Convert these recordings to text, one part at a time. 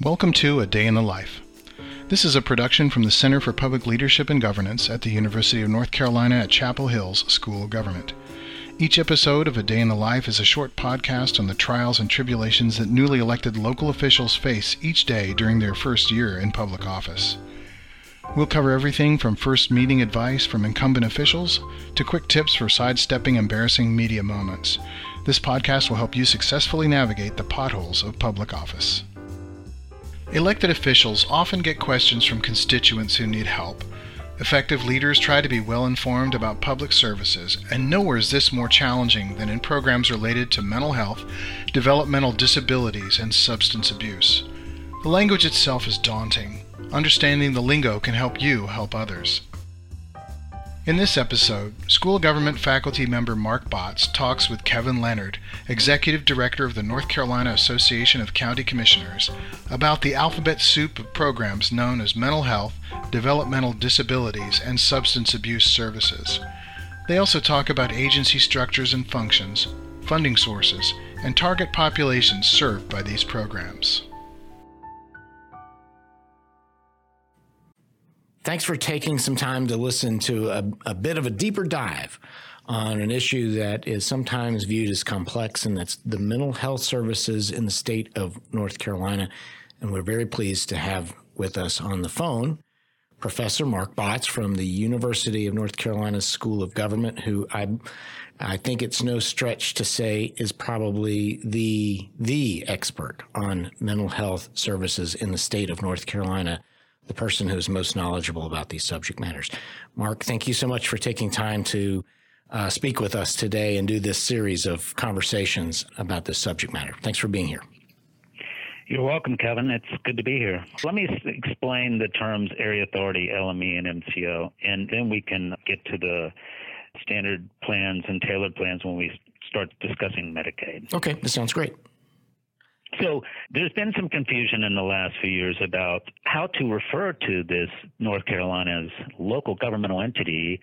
Welcome to A Day in the Life. This is a production from the Center for Public Leadership and Governance at the University of North Carolina at Chapel Hill's School of Government. Each episode of A Day in the Life is a short podcast on the trials and tribulations that newly elected local officials face each day during their first year in public office. We'll cover everything from first meeting advice from incumbent officials to quick tips for sidestepping embarrassing media moments. This podcast will help you successfully navigate the potholes of public office. Elected officials often get questions from constituents who need help. Effective leaders try to be well informed about public services, and nowhere is this more challenging than in programs related to mental health, developmental disabilities, and substance abuse. The language itself is daunting. Understanding the lingo can help you help others. In this episode, school government faculty member Mark Botts talks with Kevin Leonard, Executive Director of the North Carolina Association of County Commissioners, about the alphabet soup of programs known as mental health, developmental disabilities, and substance abuse services. They also talk about agency structures and functions, funding sources, and target populations served by these programs. Thanks for taking some time to listen to a, a, bit of a deeper dive on an issue that is sometimes viewed as complex, and that's the mental health services in the state of North Carolina. And we're very pleased to have with us on the phone Professor Mark Botts from the University of North Carolina School of Government, who I, I think it's no stretch to say is probably the the expert on mental health services in the state of North Carolina the person who's most knowledgeable about these subject matters. Mark, thank you so much for taking time to uh, speak with us today and do this series of conversations about this subject matter. Thanks for being here. You're welcome, Kevin. It's good to be here. Let me explain the terms area authority, LME, and MCO, and then we can get to the standard plans and tailored plans when we start discussing Medicaid. Okay, this sounds great. So there's been some confusion in the last few years about how to refer to this North Carolina's local governmental entity,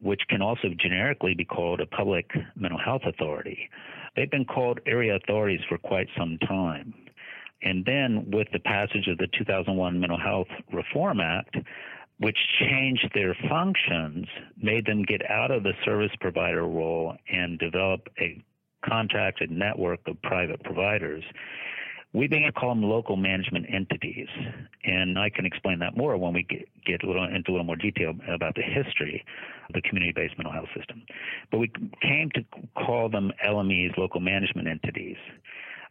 which can also generically be called a public mental health authority. They've been called area authorities for quite some time. And then with the passage of the 2001 Mental Health Reform Act, which changed their functions, made them get out of the service provider role and develop a contracted network of private providers we began to call them local management entities, and I can explain that more when we get, get a little into a little more detail about the history of the community-based mental health system. But we came to call them LMEs, local management entities,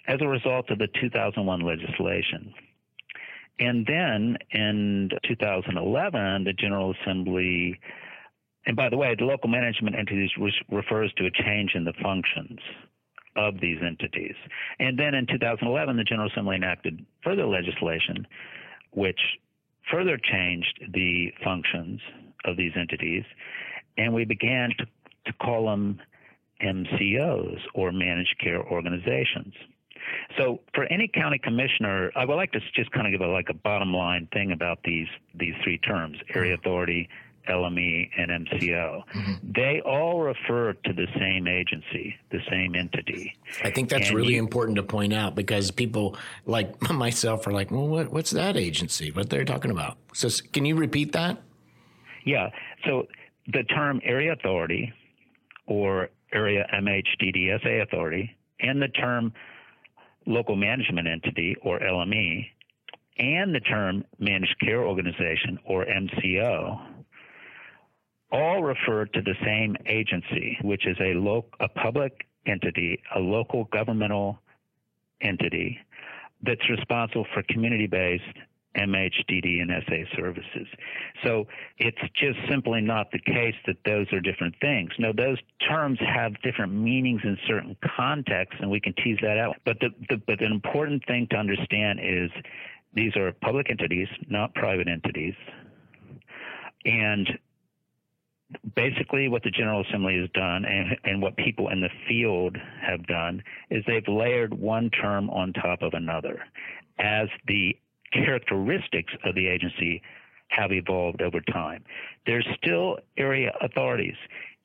as a result of the 2001 legislation. And then in 2011, the General Assembly, and by the way, the local management entities refers to a change in the functions of these entities. And then in 2011, the General Assembly enacted further legislation which further changed the functions of these entities, and we began to, to call them MCOs or managed care organizations. So, for any county commissioner, I would like to just kind of give a, like a bottom line thing about these these three terms: area authority, LME, and MCO. Mm-hmm. They all refer to the same agency, the same entity. I think that's and really you, important to point out because people like myself are like, well, what, what's that agency? What they're talking about? So, can you repeat that? Yeah. So, the term area authority or area MHDDSA authority and the term local management entity or LME and the term managed care organization or MCO all refer to the same agency, which is a, lo- a public entity, a local governmental entity that's responsible for community based MHDD and SA services. So it's just simply not the case that those are different things. No, those terms have different meanings in certain contexts, and we can tease that out. But the, the but the important thing to understand is these are public entities, not private entities, and basically what the General Assembly has done and, and what people in the field have done is they've layered one term on top of another as the characteristics of the agency have evolved over time. There's still area authorities.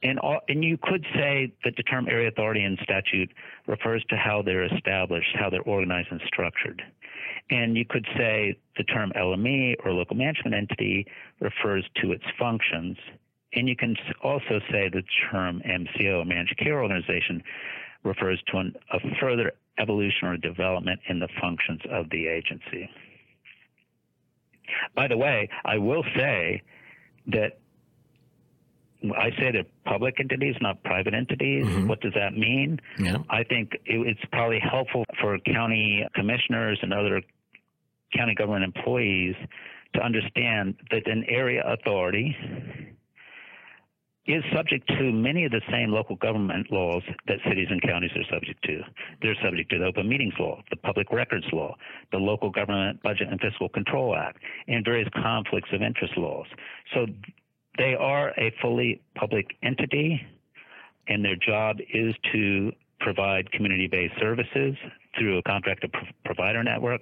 and all, and you could say that the term area authority in statute refers to how they're established, how they're organized and structured. And you could say the term LME or local management entity refers to its functions. And you can also say the term MCO, managed care organization, refers to an, a further evolution or development in the functions of the agency. By the way, I will say that I say they're public entities, not private entities. Mm-hmm. What does that mean? Yeah. I think it, it's probably helpful for county commissioners and other county government employees to understand that an area authority is subject to many of the same local government laws that cities and counties are subject to. They're subject to the Open Meetings Law, the Public Records Law, the Local Government Budget and Fiscal Control Act, and various conflicts of interest laws. So they are a fully public entity, and their job is to provide community based services through a contracted provider network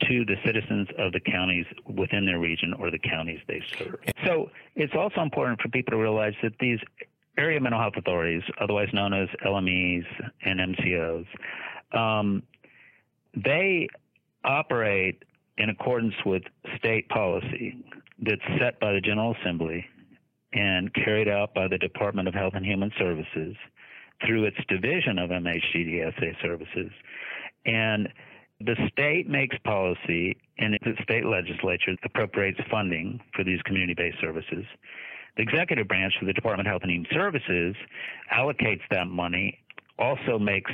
to the citizens of the counties within their region or the counties they serve. So it's also important for people to realize that these area mental health authorities, otherwise known as LMEs and MCOs, um, they operate in accordance with state policy that's set by the General Assembly and carried out by the Department of Health and Human Services through its division of MHDDSA services. And the state makes policy and the state legislature appropriates funding for these community based services. The executive branch for the Department of Health and Human Services allocates that money, also makes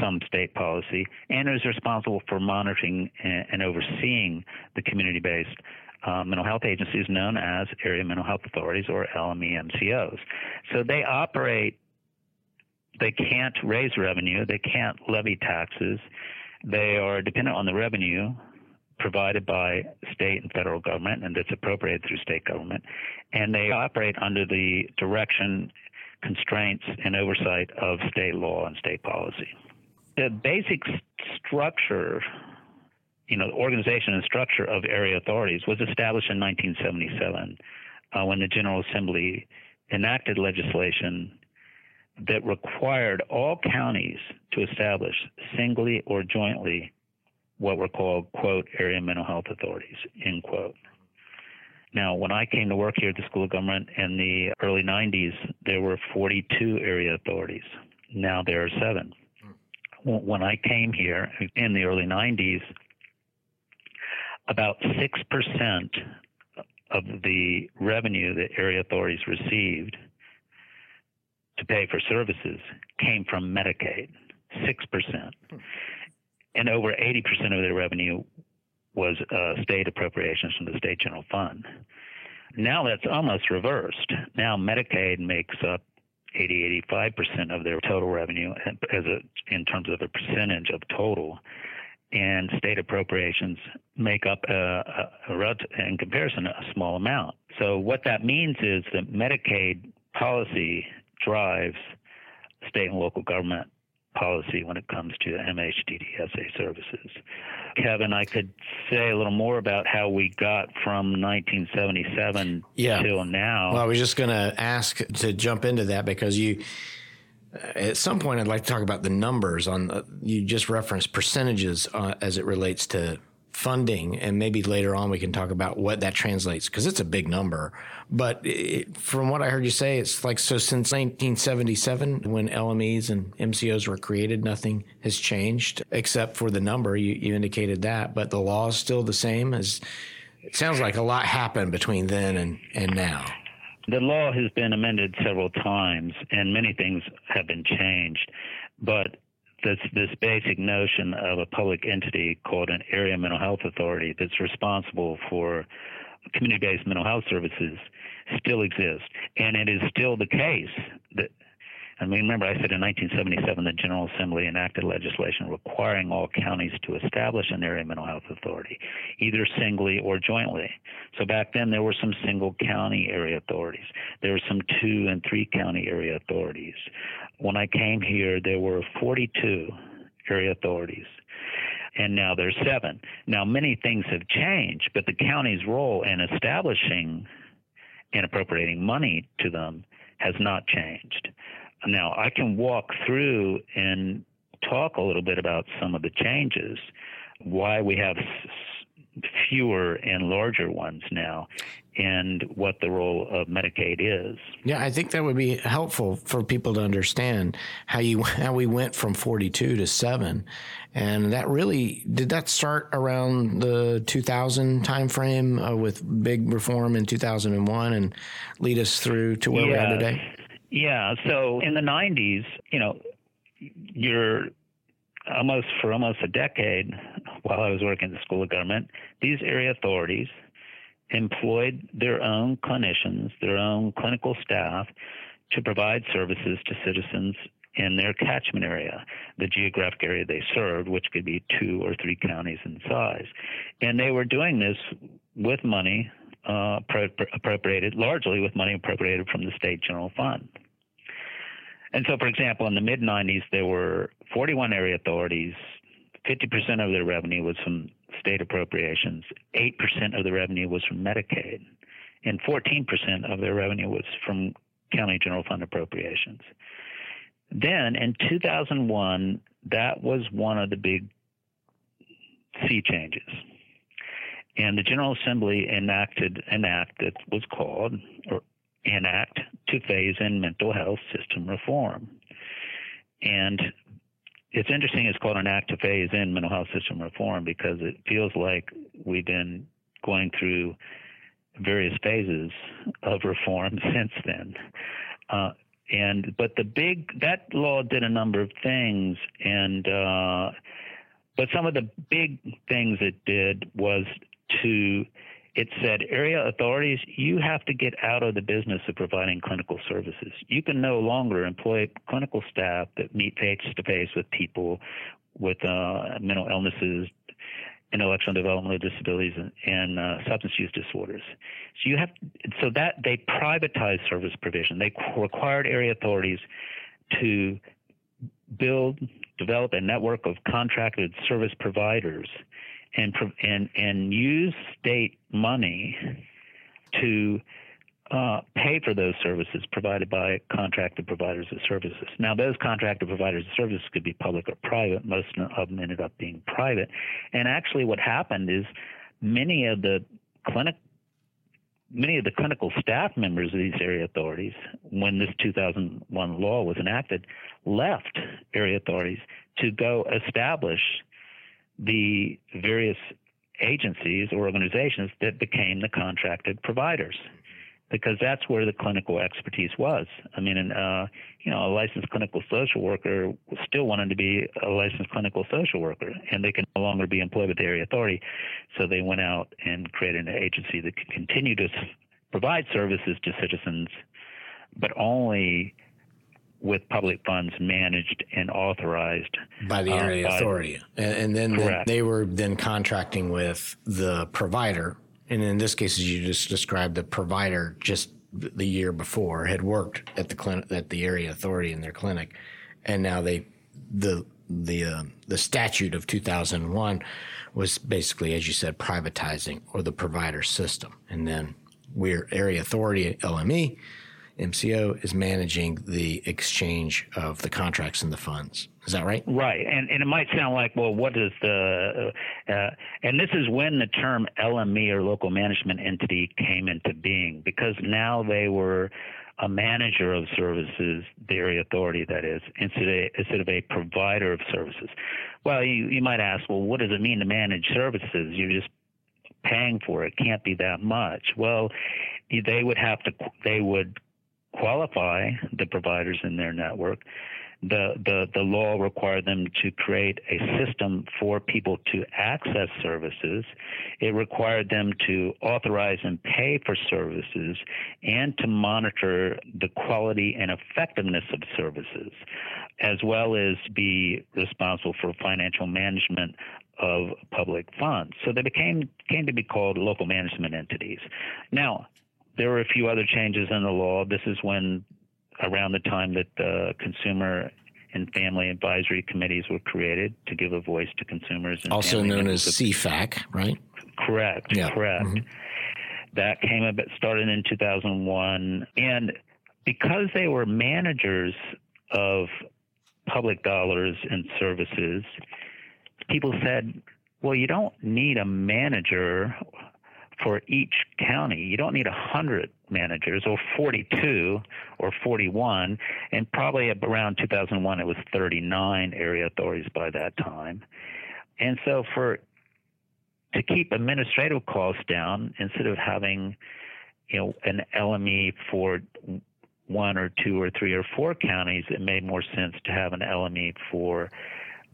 some state policy, and is responsible for monitoring and overseeing the community based uh, mental health agencies known as area mental health authorities or LMEMCOs. So they operate, they can't raise revenue, they can't levy taxes, they are dependent on the revenue provided by state and federal government and that's appropriated through state government, and they operate under the direction, constraints, and oversight of state law and state policy. The basic structure you know, the organization and structure of area authorities was established in 1977 uh, when the General Assembly enacted legislation that required all counties to establish singly or jointly what were called, quote, area mental health authorities, end quote. Now, when I came to work here at the School of Government in the early 90s, there were 42 area authorities. Now there are seven. When I came here in the early 90s, about 6% of the revenue that area authorities received to pay for services came from Medicaid, 6%. And over 80% of their revenue was uh, state appropriations from the state general fund. Now that's almost reversed. Now Medicaid makes up 80, 85% of their total revenue as a, in terms of a percentage of total and state appropriations make up a, a, a, in comparison a small amount. So what that means is that Medicaid policy drives state and local government policy when it comes to MHDDSA services. Kevin, I could say a little more about how we got from 1977 yeah. till now. Well, I was just going to ask to jump into that because you at some point, I'd like to talk about the numbers on. Uh, you just referenced percentages uh, as it relates to funding, and maybe later on we can talk about what that translates because it's a big number. But it, from what I heard you say, it's like so since 1977, when LMEs and MCOs were created, nothing has changed except for the number. You, you indicated that, but the law is still the same. As it sounds like a lot happened between then and and now the law has been amended several times and many things have been changed, but this this basic notion of a public entity called an area mental health authority that's responsible for community-based mental health services still exists, and it is still the case that I mean, remember, I said in 1977 the General Assembly enacted legislation requiring all counties to establish an area mental health authority, either singly or jointly. So back then there were some single county area authorities. There were some two and three county area authorities. When I came here, there were 42 area authorities and now there's seven. Now, many things have changed, but the county's role in establishing and appropriating money to them has not changed. Now, I can walk through and talk a little bit about some of the changes, why we have fewer and larger ones now, and what the role of Medicaid is. Yeah, I think that would be helpful for people to understand how you how we went from 42 to 7 and that really did that start around the 2000 timeframe uh, with big reform in 2001 and lead us through to where yeah. we're at today. Yeah, so in the 90s, you know, you're almost for almost a decade while I was working at the School of Government, these area authorities employed their own clinicians, their own clinical staff to provide services to citizens in their catchment area, the geographic area they served, which could be two or three counties in size. And they were doing this with money uh, appropriated, largely with money appropriated from the state general fund. And so, for example, in the mid 90s, there were 41 area authorities. 50% of their revenue was from state appropriations, 8% of the revenue was from Medicaid, and 14% of their revenue was from county general fund appropriations. Then in 2001, that was one of the big sea changes. And the General Assembly enacted an act that was called, or enact to phase in mental health system reform. And it's interesting it's called an act to phase in mental health system reform because it feels like we've been going through various phases of reform since then. Uh, and but the big that law did a number of things and uh, but some of the big things it did was to it said area authorities, you have to get out of the business of providing clinical services. You can no longer employ clinical staff that meet face to face with people with uh, mental illnesses, intellectual developmental disabilities, and, and uh, substance use disorders. So you have so that they privatized service provision. They required area authorities to build, develop a network of contracted service providers and and and use state money to uh, pay for those services provided by contracted providers of services. Now, those contracted providers of services could be public or private. Most of them ended up being private. And actually, what happened is many of the clinic many of the clinical staff members of these area authorities, when this 2001 law was enacted, left area authorities to go establish the various agencies or organizations that became the contracted providers because that's where the clinical expertise was. I mean, uh, you know, a licensed clinical social worker still wanted to be a licensed clinical social worker, and they can no longer be employed with the area authority. So they went out and created an agency that could continue to provide services to citizens, but only with public funds managed and authorized by the uh, area uh, by authority. And, and then the, they were then contracting with the provider. And in this case, as you just described, the provider just the year before had worked at the clinic at the area authority in their clinic, and now they the the uh, the statute of 2001 was basically, as you said, privatizing or the provider system, and then we're area authority LME MCO is managing the exchange of the contracts and the funds. Is that right? Right. And, and it might sound like, well, what is the, uh, uh and this is when the term LME or local management entity came into being because now they were a manager of services, the authority that is, instead of, instead of a provider of services. Well, you, you might ask, well, what does it mean to manage services? You're just paying for it. Can't be that much. Well, they would have to, they would qualify the providers in their network. The, the, the law required them to create a system for people to access services. It required them to authorize and pay for services and to monitor the quality and effectiveness of services, as well as be responsible for financial management of public funds. So they became came to be called local management entities. Now, there were a few other changes in the law. This is when, around the time that the consumer and family advisory committees were created to give a voice to consumers. also known as CFAC, right? Correct. Yeah. Correct. Mm-hmm. That came about started in 2001, and because they were managers of public dollars and services, people said, well, you don't need a manager for each county. You don't need 100 managers or 42 or 41. And probably around 2001, it was 39 area authorities by that time. And so for to keep administrative costs down, instead of having you know an LME for one or two or three or four counties, it made more sense to have an LME for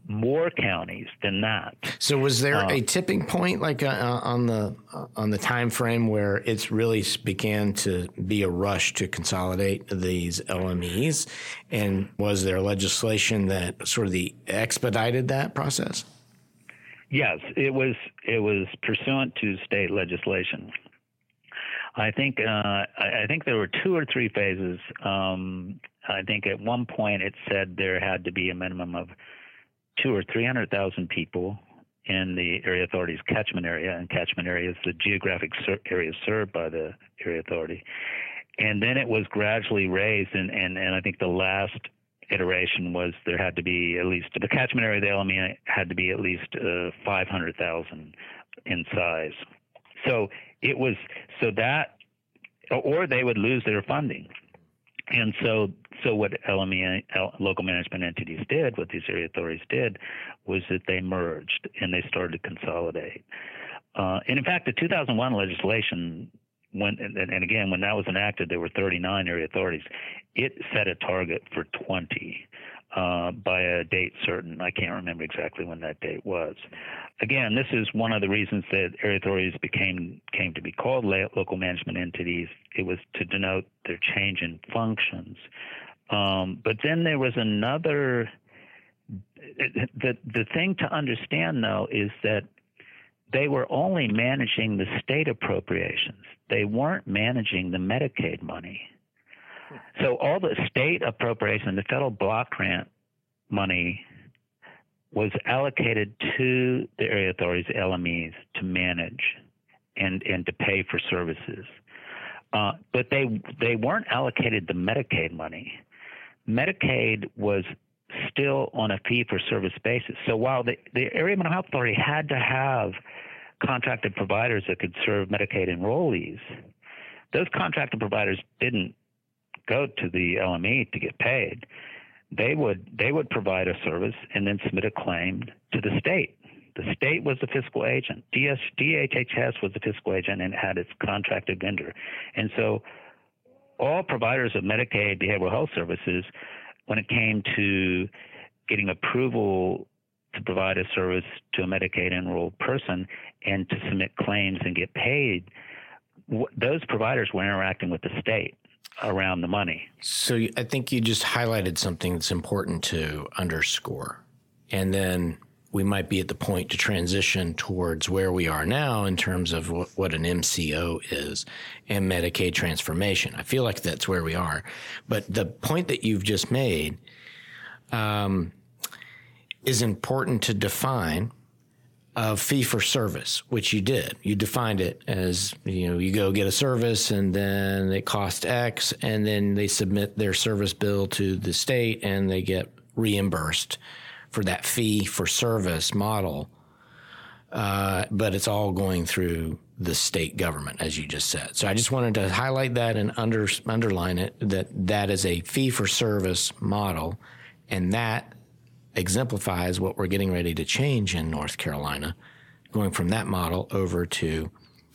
more counties than that. So, was there uh, a tipping point, like uh, uh, on the uh, on the time frame, where it's really began to be a rush to consolidate these LMEs, and was there legislation that sort of the expedited that process? Yes, it was. It was pursuant to state legislation. I think uh, I think there were two or three phases. Um, I think at one point it said there had to be a minimum of two or three hundred thousand people in the area authority's catchment area, and catchment area is the geographic ser- area served by the area authority. And then it was gradually raised, and, and, and I think the last iteration was there had to be at least the catchment area of the LME had to be at least uh, 500,000 in size. So it was so that, or they would lose their funding. And so, so what LME, local management entities did, what these area authorities did, was that they merged and they started to consolidate. Uh, and in fact, the 2001 legislation, when and, and again, when that was enacted, there were 39 area authorities. It set a target for 20 uh, by a date certain. I can't remember exactly when that date was. Again, this is one of the reasons that area authorities became came to be called local management entities. It was to denote their change in functions. Um, but then there was another. The the thing to understand though is that they were only managing the state appropriations. They weren't managing the Medicaid money. So all the state appropriation, the federal block grant money was allocated to the area authorities, LMEs, to manage and, and to pay for services. Uh, but they they weren't allocated the Medicaid money. Medicaid was still on a fee for service basis. So while the, the area mental health authority had to have contracted providers that could serve Medicaid enrollees, those contracted providers didn't go to the LME to get paid. They would they would provide a service and then submit a claim to the state. The state was the fiscal agent. DS, DHHS was the fiscal agent and had its contracted vendor. And so all providers of Medicaid behavioral health services, when it came to getting approval to provide a service to a Medicaid enrolled person and to submit claims and get paid, those providers were interacting with the state around the money. So I think you just highlighted something that's important to underscore. And then we might be at the point to transition towards where we are now in terms of what, an MCO is and Medicaid transformation. I feel like that's where we are. But the point that you've just made um, is important to define of fee for service, which you did. You defined it as, you know, you go get a service and then it costs X and then they submit their service bill to the state and they get reimbursed for that fee for service model. Uh, but it's all going through the state government, as you just said. So I just wanted to highlight that and under, underline it that that is a fee for service model. And that exemplifies what we're getting ready to change in North Carolina, going from that model over to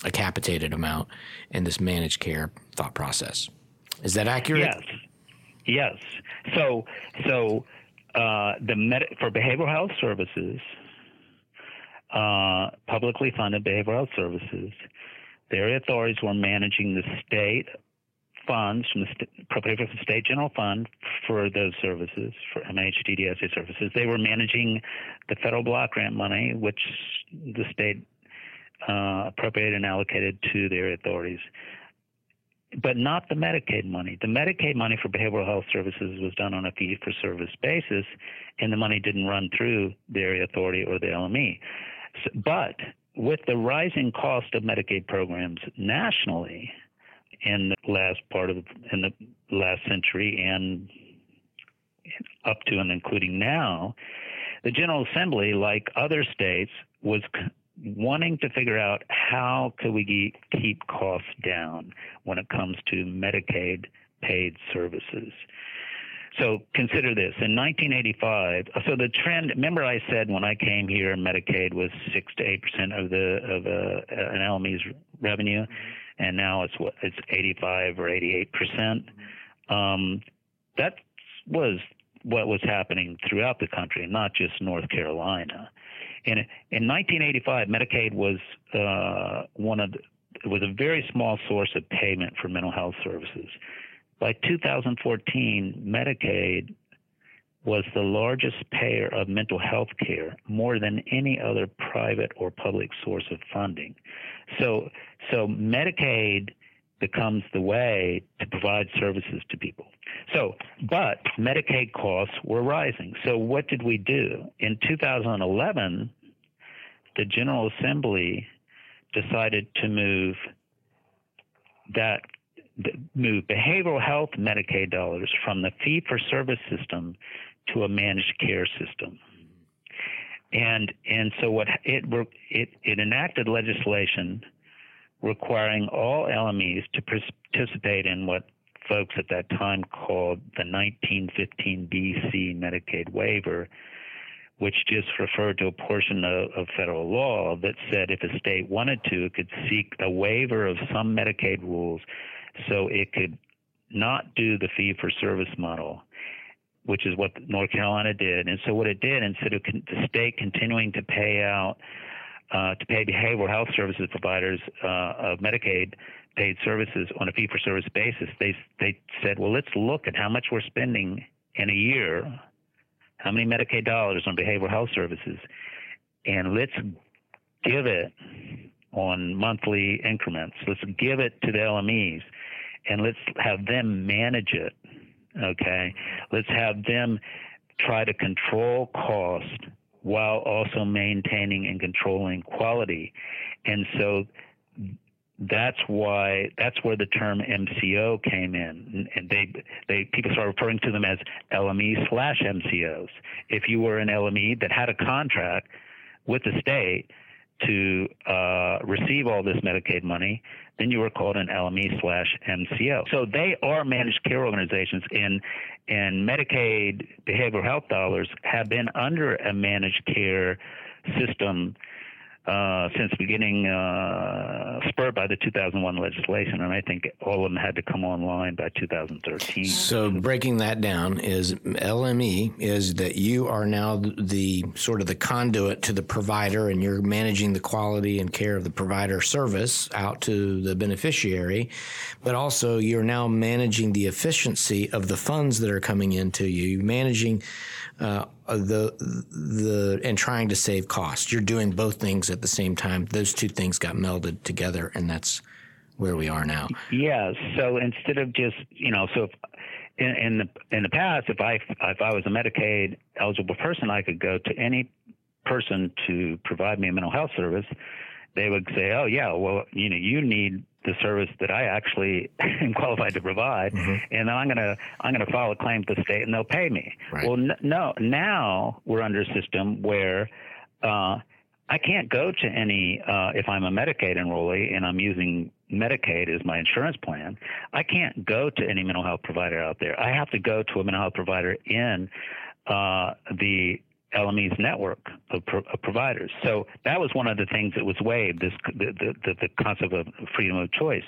a capitated amount in this managed care thought process. Is that accurate? Yes. Yes. So, so uh, the med- for behavioral health services, uh, publicly funded behavioral health services, the area authorities were managing the state funds from the st- appropriated from the state general fund for those services, for MHDDSA services. They were managing the federal block grant money, which the state uh, appropriated and allocated to the area authorities, but not the Medicaid money. The Medicaid money for behavioral health services was done on a fee for service basis, and the money didn't run through the area authority or the LME. So, but with the rising cost of Medicaid programs nationally, in the last part of in the last century and up to and including now, the General Assembly, like other states, was wanting to figure out how could we keep costs down when it comes to Medicaid paid services. So consider this. In 1985, so the trend. Remember, I said when I came here, Medicaid was six to eight percent of the of a, an LME's revenue, and now it's what it's 85 or 88 percent. Um, that was what was happening throughout the country, not just North Carolina. In in 1985, Medicaid was uh, one of the, was a very small source of payment for mental health services. By 2014, Medicaid was the largest payer of mental health care, more than any other private or public source of funding. So, so Medicaid becomes the way to provide services to people. So, but Medicaid costs were rising. So, what did we do? In 2011, the General Assembly decided to move that move behavioral health Medicaid dollars from the fee for service system to a managed care system. And and so what it it it enacted legislation requiring all LMEs to participate in what folks at that time called the 1915 BC Medicaid waiver, which just referred to a portion of, of, federal law that said if a state wanted to, it could seek a waiver of some Medicaid rules so it could not do the fee for service model, which is what North Carolina did. And so what it did, instead of con- the state continuing to pay out uh, to pay behavioral health services providers uh, of Medicaid paid services on a fee for service basis, they they said, well, let's look at how much we're spending in a year, how many Medicaid dollars on behavioral health services, and let's give it on monthly increments. Let's give it to the LMEs and let's have them manage it. Okay. Let's have them try to control cost while also maintaining and controlling quality. And so that's why that's where the term MCO came in, and they they people start referring to them as LME slash MCOs. If you were an LME that had a contract with the state to uh, receive all this Medicaid money, then you were called an LME slash MCO. So they are managed care organizations, and and Medicaid behavioral health dollars have been under a managed care system uh, since beginning, uh, spurred by the 2001 legislation, and I think all of them had to come online by 2013. So, breaking that down is LME is that you are now the sort of the conduit to the provider, and you're managing the quality and care of the provider service out to the beneficiary, but also you're now managing the efficiency of the funds that are coming into you, managing uh, the the and trying to save costs. You're doing both things at the same time. Those two things got melded together, and that's where we are now. Yeah. So instead of just you know, so if, in, in the in the past, if I if I was a Medicaid eligible person, I could go to any person to provide me a mental health service. They would say, "Oh yeah, well you know you need the service that I actually am qualified to provide, mm-hmm. and then I'm gonna I'm gonna file a claim to the state, and they'll pay me. Right. Well, n- no, now we're under a system where uh, I can't go to any uh, if I'm a Medicaid enrollee and I'm using Medicaid as my insurance plan. I can't go to any mental health provider out there. I have to go to a mental health provider in uh, the LME's network of, pro- of, providers. So that was one of the things that was waived, this the, the, the concept of freedom of choice.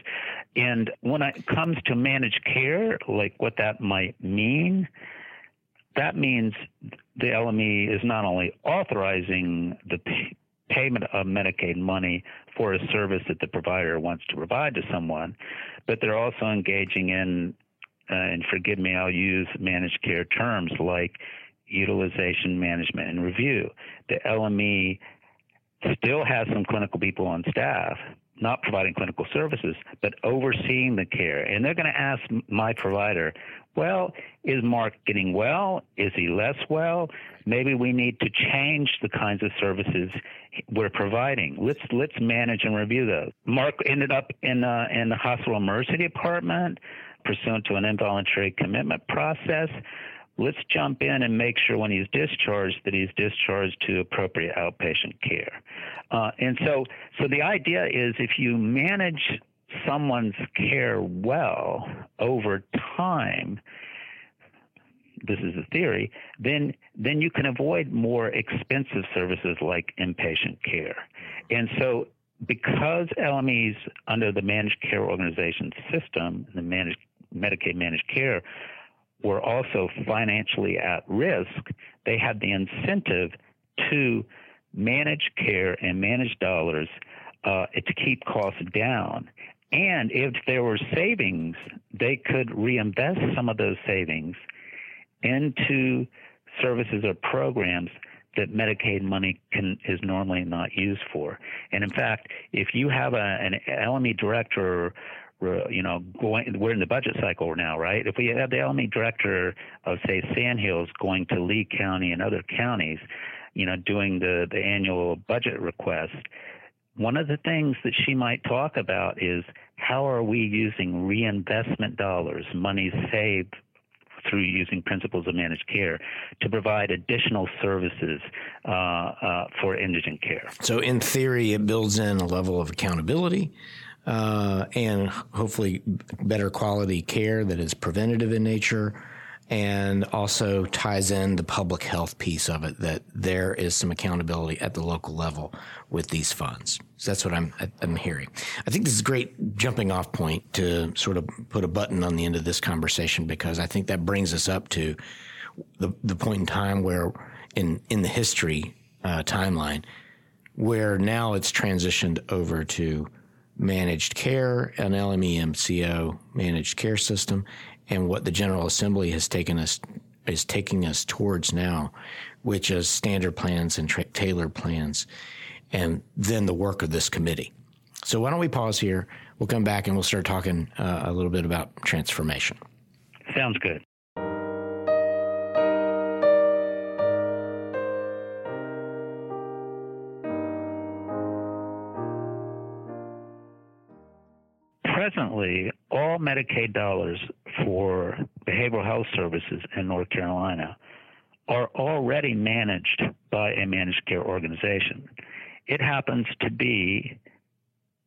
And when it comes to managed care, like what that might mean, that means the LME is not only authorizing the p- payment of Medicaid money for a service that the provider wants to provide to someone, but they're also engaging in, uh, and forgive me, I'll use managed care terms like utilization management and review. The LME still has some clinical people on staff, not providing clinical services, but overseeing the care. And they're going to ask my provider, well, is Mark getting well? Is he less well? Maybe we need to change the kinds of services we're providing. Let's let's manage and review those. Mark ended up in uh, in the hospital emergency department pursuant to an involuntary commitment process. Let's jump in and make sure when he's discharged that he's discharged to appropriate outpatient care. Uh, and so, so the idea is if you manage someone's care well over time, this is the theory, then then you can avoid more expensive services like inpatient care. And so because LMEs under the managed care organization system, the managed Medicaid managed care, were also financially at risk, they had the incentive to manage care and manage dollars uh, to keep costs down. And if there were savings, they could reinvest some of those savings into services or programs that Medicaid money can is normally not used for. And in fact, if you have a, an LME director you know, going, we're in the budget cycle now, right? If we have the LME director of, say, Sandhills going to Lee County and other counties, you know, doing the, the annual budget request, one of the things that she might talk about is how are we using reinvestment dollars, money saved through using principles of managed care to provide additional services uh, uh, for indigent care. So, in theory, it builds in a level of accountability. Uh, and hopefully better quality care that is preventative in nature and also ties in the public health piece of it that there is some accountability at the local level with these funds. So that's what I'm I'm hearing. I think this is a great jumping off point to sort of put a button on the end of this conversation because I think that brings us up to the the point in time where in in the history uh, timeline where now it's transitioned over to managed care, an LME MCO managed care system, and what the General Assembly has taken us is taking us towards now, which is standard plans and tra- tailored plans and then the work of this committee. So why don't we pause here? We'll come back and we'll start talking uh, a little bit about transformation. Sounds good. Presently, all Medicaid dollars for behavioral health services in North Carolina are already managed by a managed care organization. It happens to be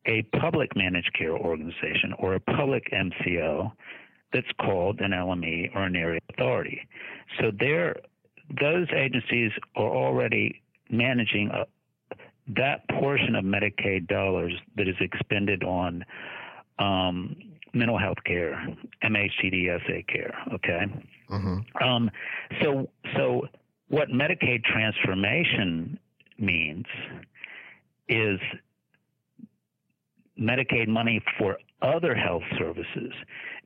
a public managed care organization or a public MCO that's called an LME or an area authority. So there, those agencies are already managing a, that portion of Medicaid dollars that is expended on um, mental health care, MHDDSA care. Okay. Mm-hmm. Um, so, so what Medicaid transformation means is Medicaid money for other health services,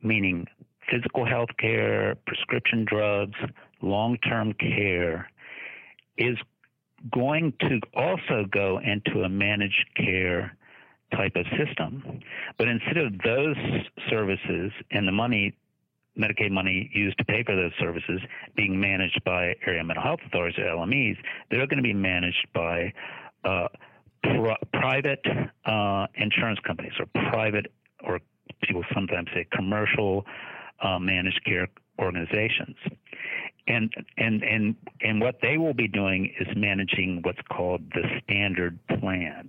meaning physical health care, prescription drugs, long term care, is going to also go into a managed care type of system. But instead of those services and the money, Medicaid money used to pay for those services being managed by area mental health authorities or LMEs, they're going to be managed by uh, pr- private uh, insurance companies or private, or people sometimes say commercial uh, managed care organizations. And, and and and what they will be doing is managing what's called the standard plan.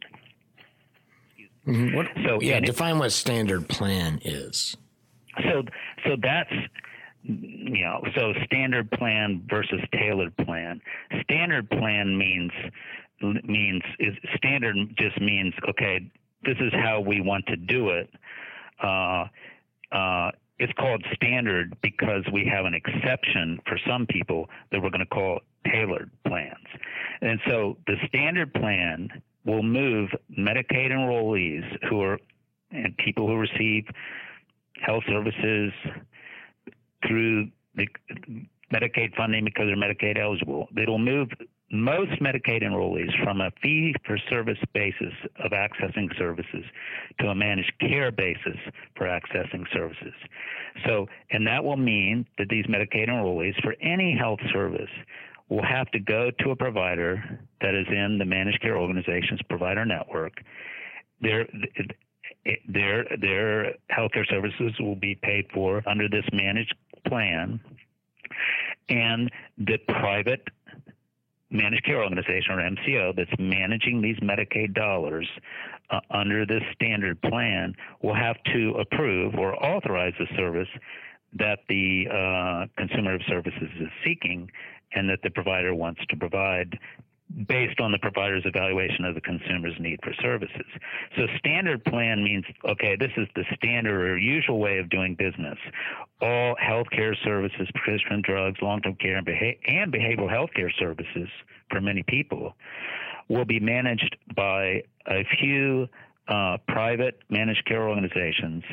Mm-hmm. What, so yeah, define it, what standard plan is. So so that's you know so standard plan versus tailored plan. Standard plan means means is standard just means okay this is how we want to do it uh, uh, it's called standard because we have an exception for some people that we're going to call tailored plans and so the standard plan will move medicaid enrollees who are and people who receive health services through the Medicaid funding because they're Medicaid eligible. It'll move most Medicaid enrollees from a fee for service basis of accessing services to a managed care basis for accessing services. So, and that will mean that these Medicaid enrollees for any health service will have to go to a provider that is in the managed care organization's provider network. Their, their, their healthcare services will be paid for under this managed plan. And the private managed care organization or MCO that's managing these Medicaid dollars uh, under this standard plan will have to approve or authorize the service that the uh, consumer of services is seeking and that the provider wants to provide based on the provider's evaluation of the consumer's need for services. So standard plan means, okay, this is the standard or usual way of doing business. All healthcare services, prescription drugs, long-term care, and, beha- and behavioral healthcare services for many people will be managed by a few uh, private managed care organizations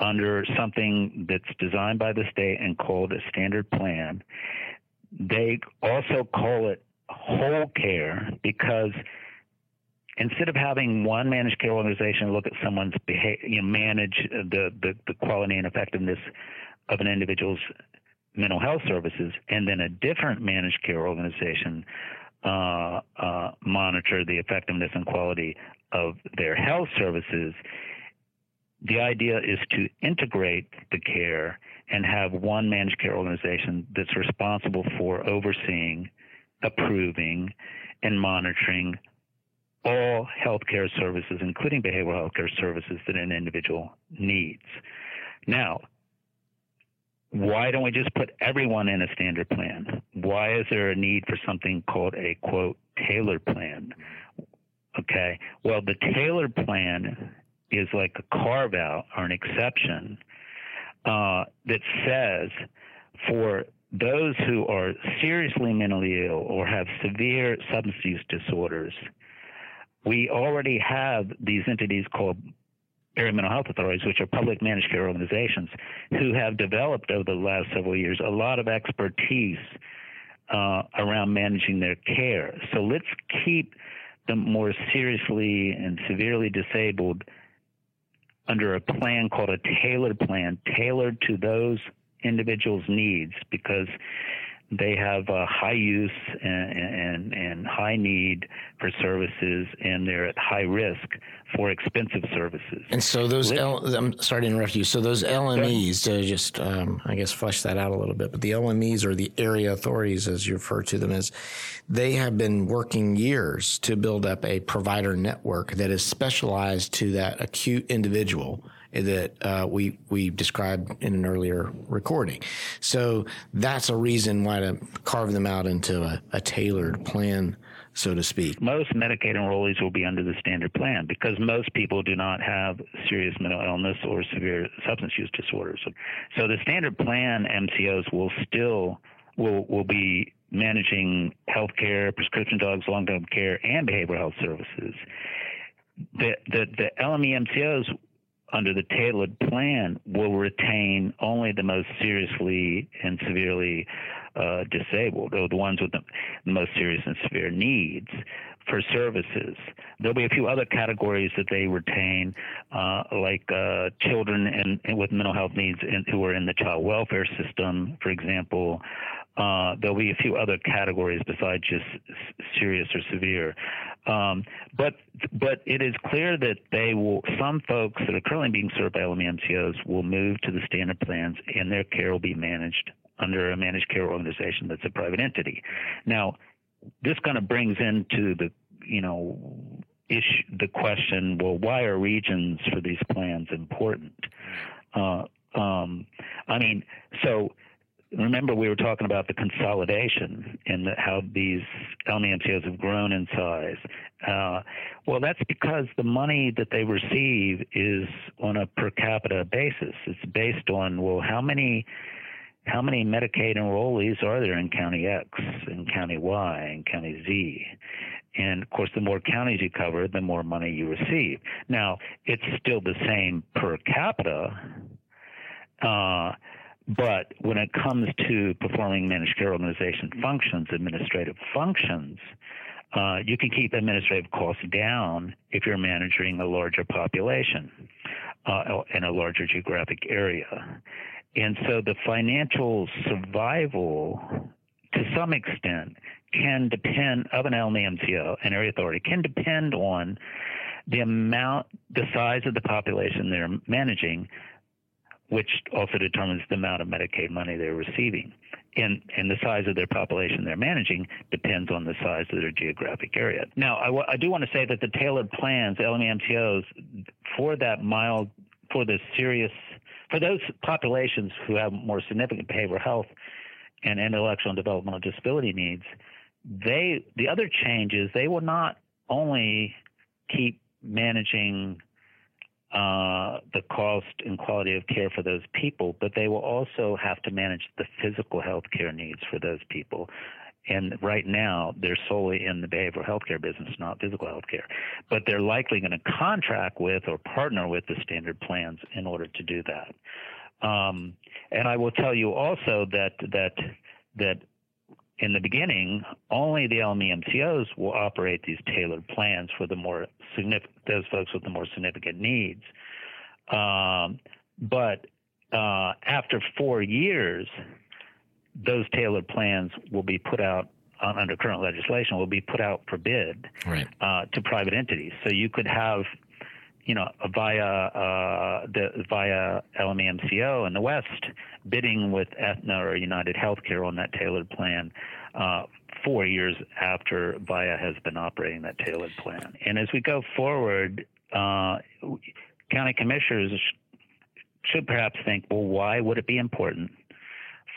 under something that's designed by the state and called a standard plan. They also call it whole care because instead of having one managed care organization look at someone's behavior, you know, manage the, the, the quality and effectiveness of an individual's mental health services, and then a different managed care organization uh, uh, monitor the effectiveness and quality of their health services. The idea is to integrate the care and have one managed care organization that's responsible for overseeing approving and monitoring all healthcare services, including behavioral healthcare services that an individual needs. Now, why don't we just put everyone in a standard plan? Why is there a need for something called a quote tailored plan? Okay, well, the tailored plan is like a carve out or an exception uh, that says for those who are seriously mentally ill or have severe substance use disorders, we already have these entities called area mental health authorities, which are public managed care organizations, who have developed over the last several years a lot of expertise uh, around managing their care. So let's keep the more seriously and severely disabled under a plan called a tailored plan, tailored to those individuals' needs because they have a high use and, and, and, high need for services, and they're at high risk for expensive services. And so those, L, I'm sorry to interrupt you. So those LMEs, to just um, I guess flesh that out a little bit, but the LMEs or the area authorities, as you refer to them as, they have been working years to build up a provider network that is specialized to that acute individual that uh, we we described in an earlier recording. So that's a reason why to carve them out into a, a tailored plan so to speak. Most Medicaid enrollees will be under the standard plan because most people do not have serious mental illness or severe substance use disorders. So the standard plan MCOs will still will will be managing health care, prescription drugs, long-term care, and behavioral health services. The the, the LME MCOs under the tailored plan will retain only the most seriously and severely uh, disabled, or the ones with the, most serious and severe needs for services. There'll be a few other categories that they retain, uh, like uh, children and, and, with mental health needs who are in the child welfare system, for example. Uh, there'll be a few other categories besides just serious or severe. Um, but but it is clear that they will. Some folks that are currently being served by LME MCOs will move to the standard plans, and their care will be managed under a managed care organization that's a private entity. Now, this kind of brings into the you know issue the question: Well, why are regions for these plans important? Uh, um, I mean, so remember we were talking about the consolidation and the, how these LME have grown in size. Uh, well, that's because the money that they receive is on a per capita basis. It's based on well, how many how many Medicaid enrollees are there in County X, in County Y, in County Z? And of course, the more counties you cover, the more money you receive. Now, it's still the same per capita. Uh, but when it comes to performing managed care organization functions, administrative functions, uh, you can keep administrative costs down if you're managing a larger population uh, in a larger geographic area. And so the financial survival, to some extent, can depend of an LMCO, an area authority, can depend on the amount, the size of the population they're managing, which also determines the amount of Medicaid money they're receiving. And, and the size of their population they're managing depends on the size of their geographic area. Now, I, w- I do want to say that the tailored plans, LMCOs, for that mild, for the serious, for those populations who have more significant behavioral health and intellectual and developmental disability needs, they the other change is they will not only keep managing uh, the cost and quality of care for those people, but they will also have to manage the physical health care needs for those people. And right now, they're solely in the behavioral health care business, not physical health care. But they're likely going to contract with or partner with the standard plans in order to do that. Um, and I will tell you also that that that in the beginning, only the LME will operate these tailored plans for the more significant those folks with the more significant needs. Um, but uh, after four years, those tailored plans will be put out uh, under current legislation will be put out for bid right. uh, to private entities. So you could have, you know, Vaya uh, the Vaya LME in the West bidding with Aetna or United Healthcare on that tailored plan uh, four years after Vaya has been operating that tailored plan. And as we go forward, uh, county commissioners should perhaps think, well, why would it be important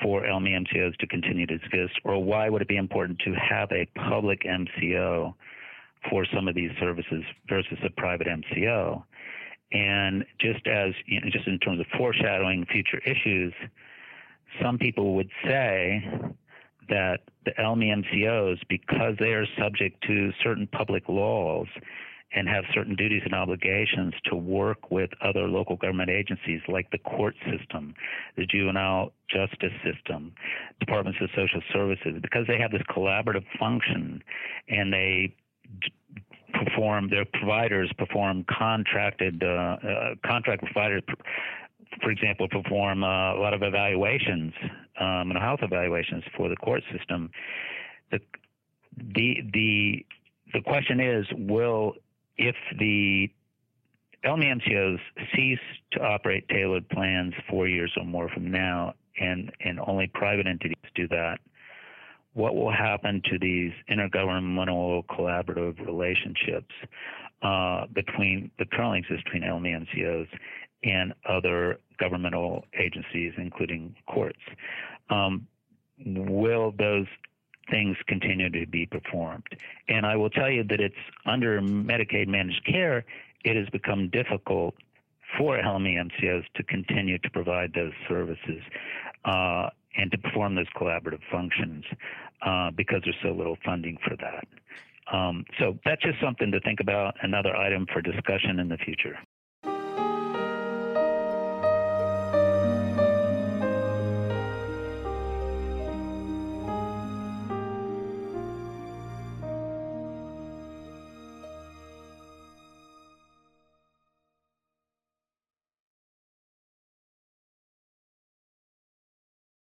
for LME MCOs to continue to exist, or why would it be important to have a public MCO for some of these services versus a private MCO? And just as, you know, just in terms of foreshadowing future issues, some people would say that the LME MCOs, because they are subject to certain public laws and have certain duties and obligations to work with other local government agencies like the court system, the juvenile justice system, departments of social services, because they have this collaborative function and they perform their providers perform contracted uh, uh, contract providers for example, perform uh, a lot of evaluations, um, mental health evaluations for the court system. The the the the question is, will if the LMCOs cease to operate tailored plans four years or more from now, and and only private entities do that, what will happen to these intergovernmental collaborative relationships uh, between that currently exist between LMCOs and other governmental agencies, including courts. Um, will those things continue to be performed? And I will tell you that it's under Medicaid managed care, it has become difficult for LME to continue to provide those services uh, and to perform those collaborative functions uh, because there's so little funding for that. Um, so that's just something to think about, another item for discussion in the future.